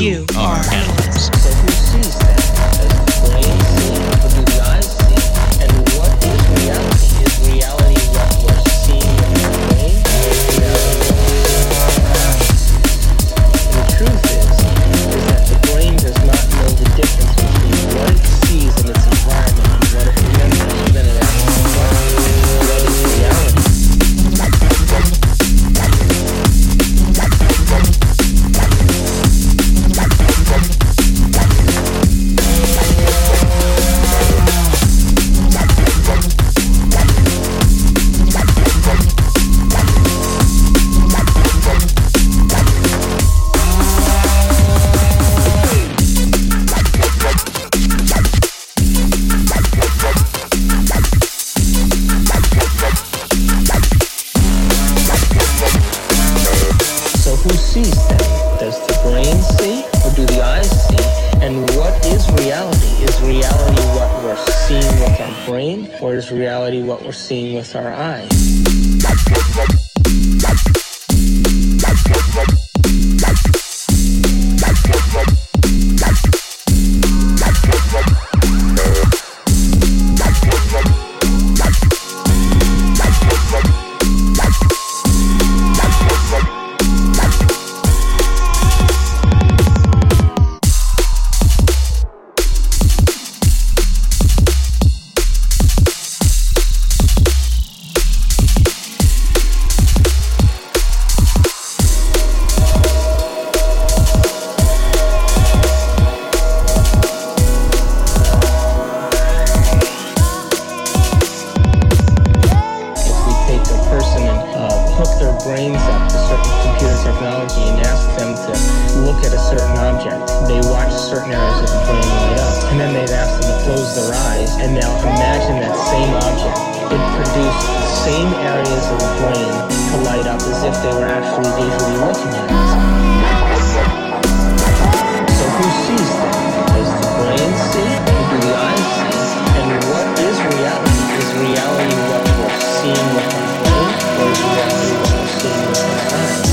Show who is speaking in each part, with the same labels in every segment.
Speaker 1: you.
Speaker 2: you. what is reality? Is reality what we're seeing with our brain, or is reality what we're seeing with our eyes? the same areas of the brain to light up as if they were actually visually looking at it. So who sees that? Does the brain see? Do the eyes see? And what is reality? Is reality what we're seeing with our brain, or is reality what we're seeing with our eyes?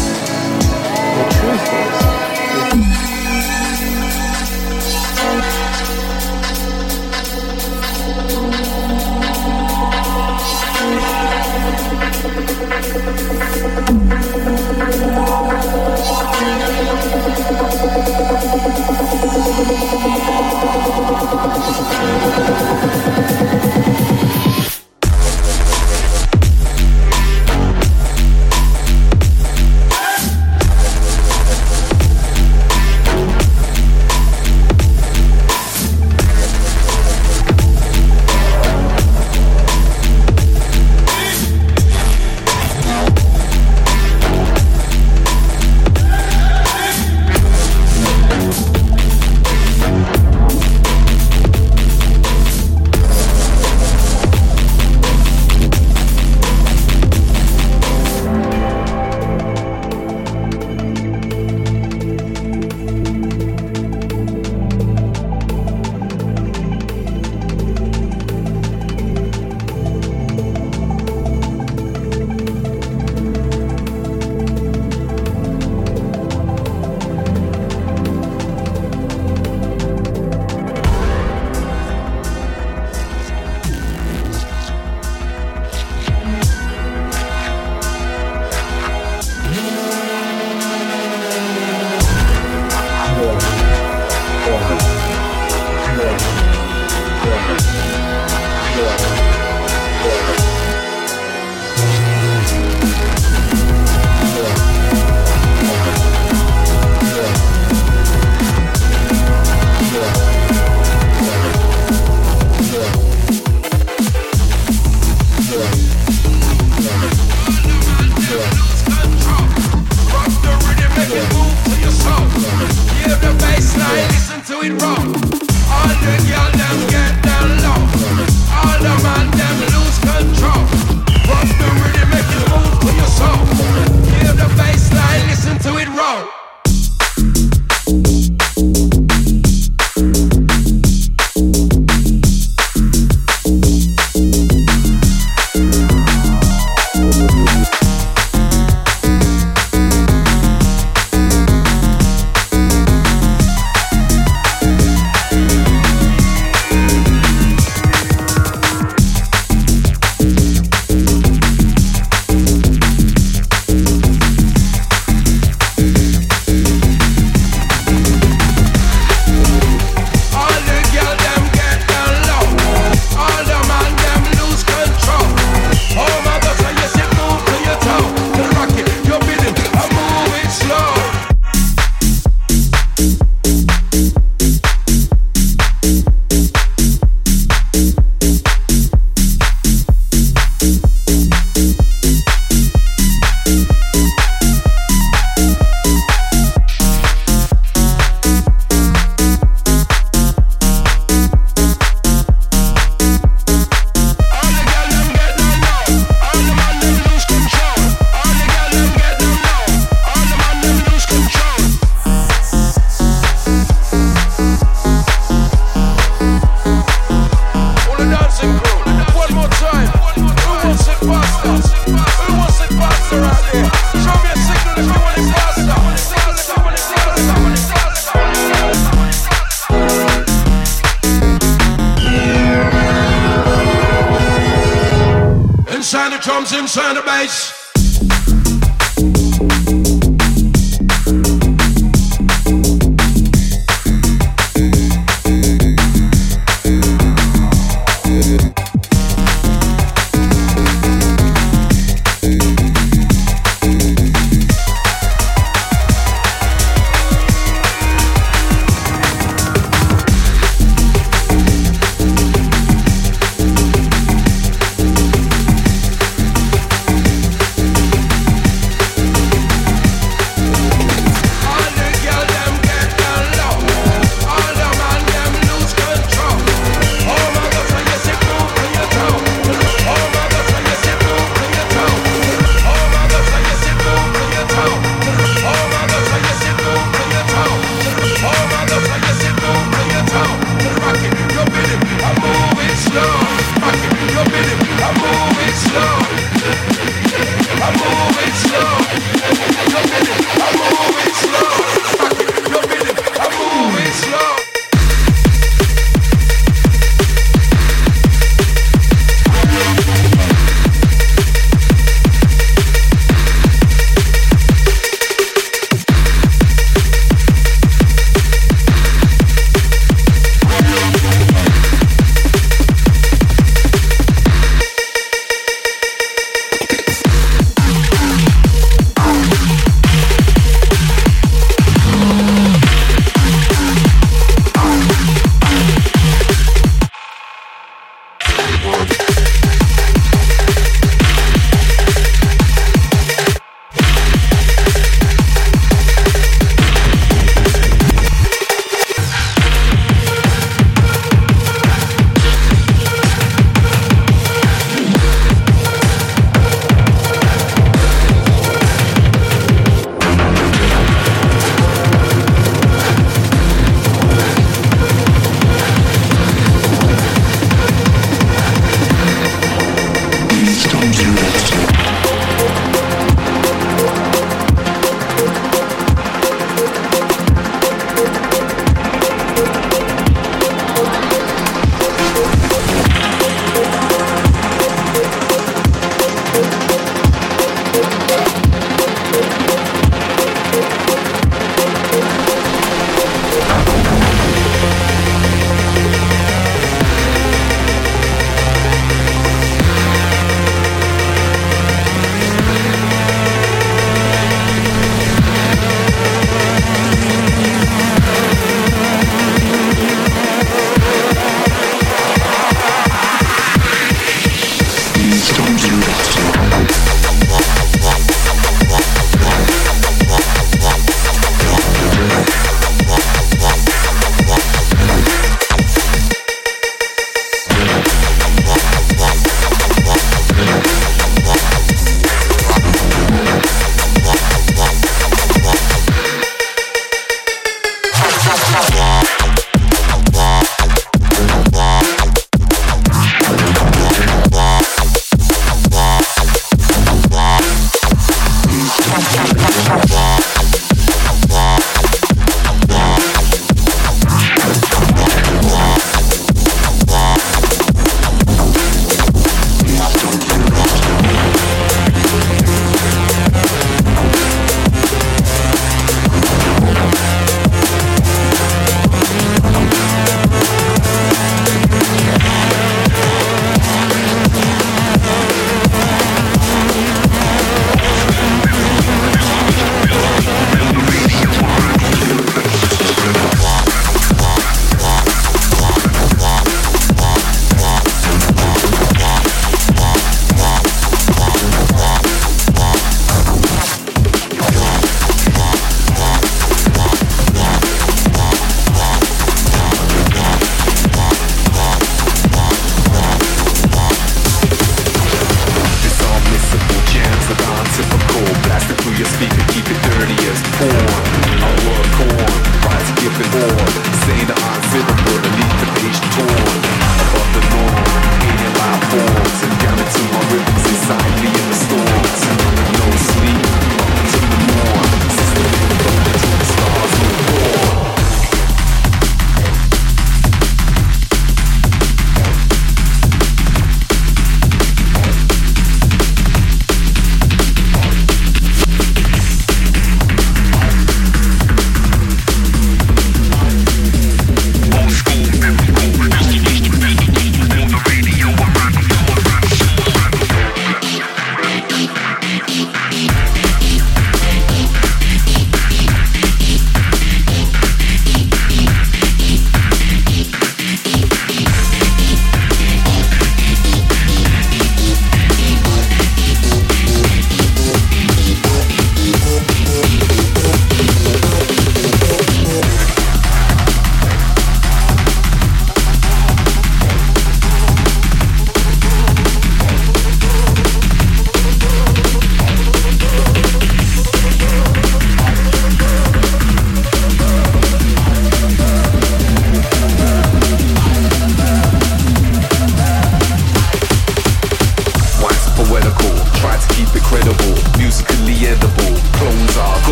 Speaker 2: the
Speaker 3: drums inside the bass.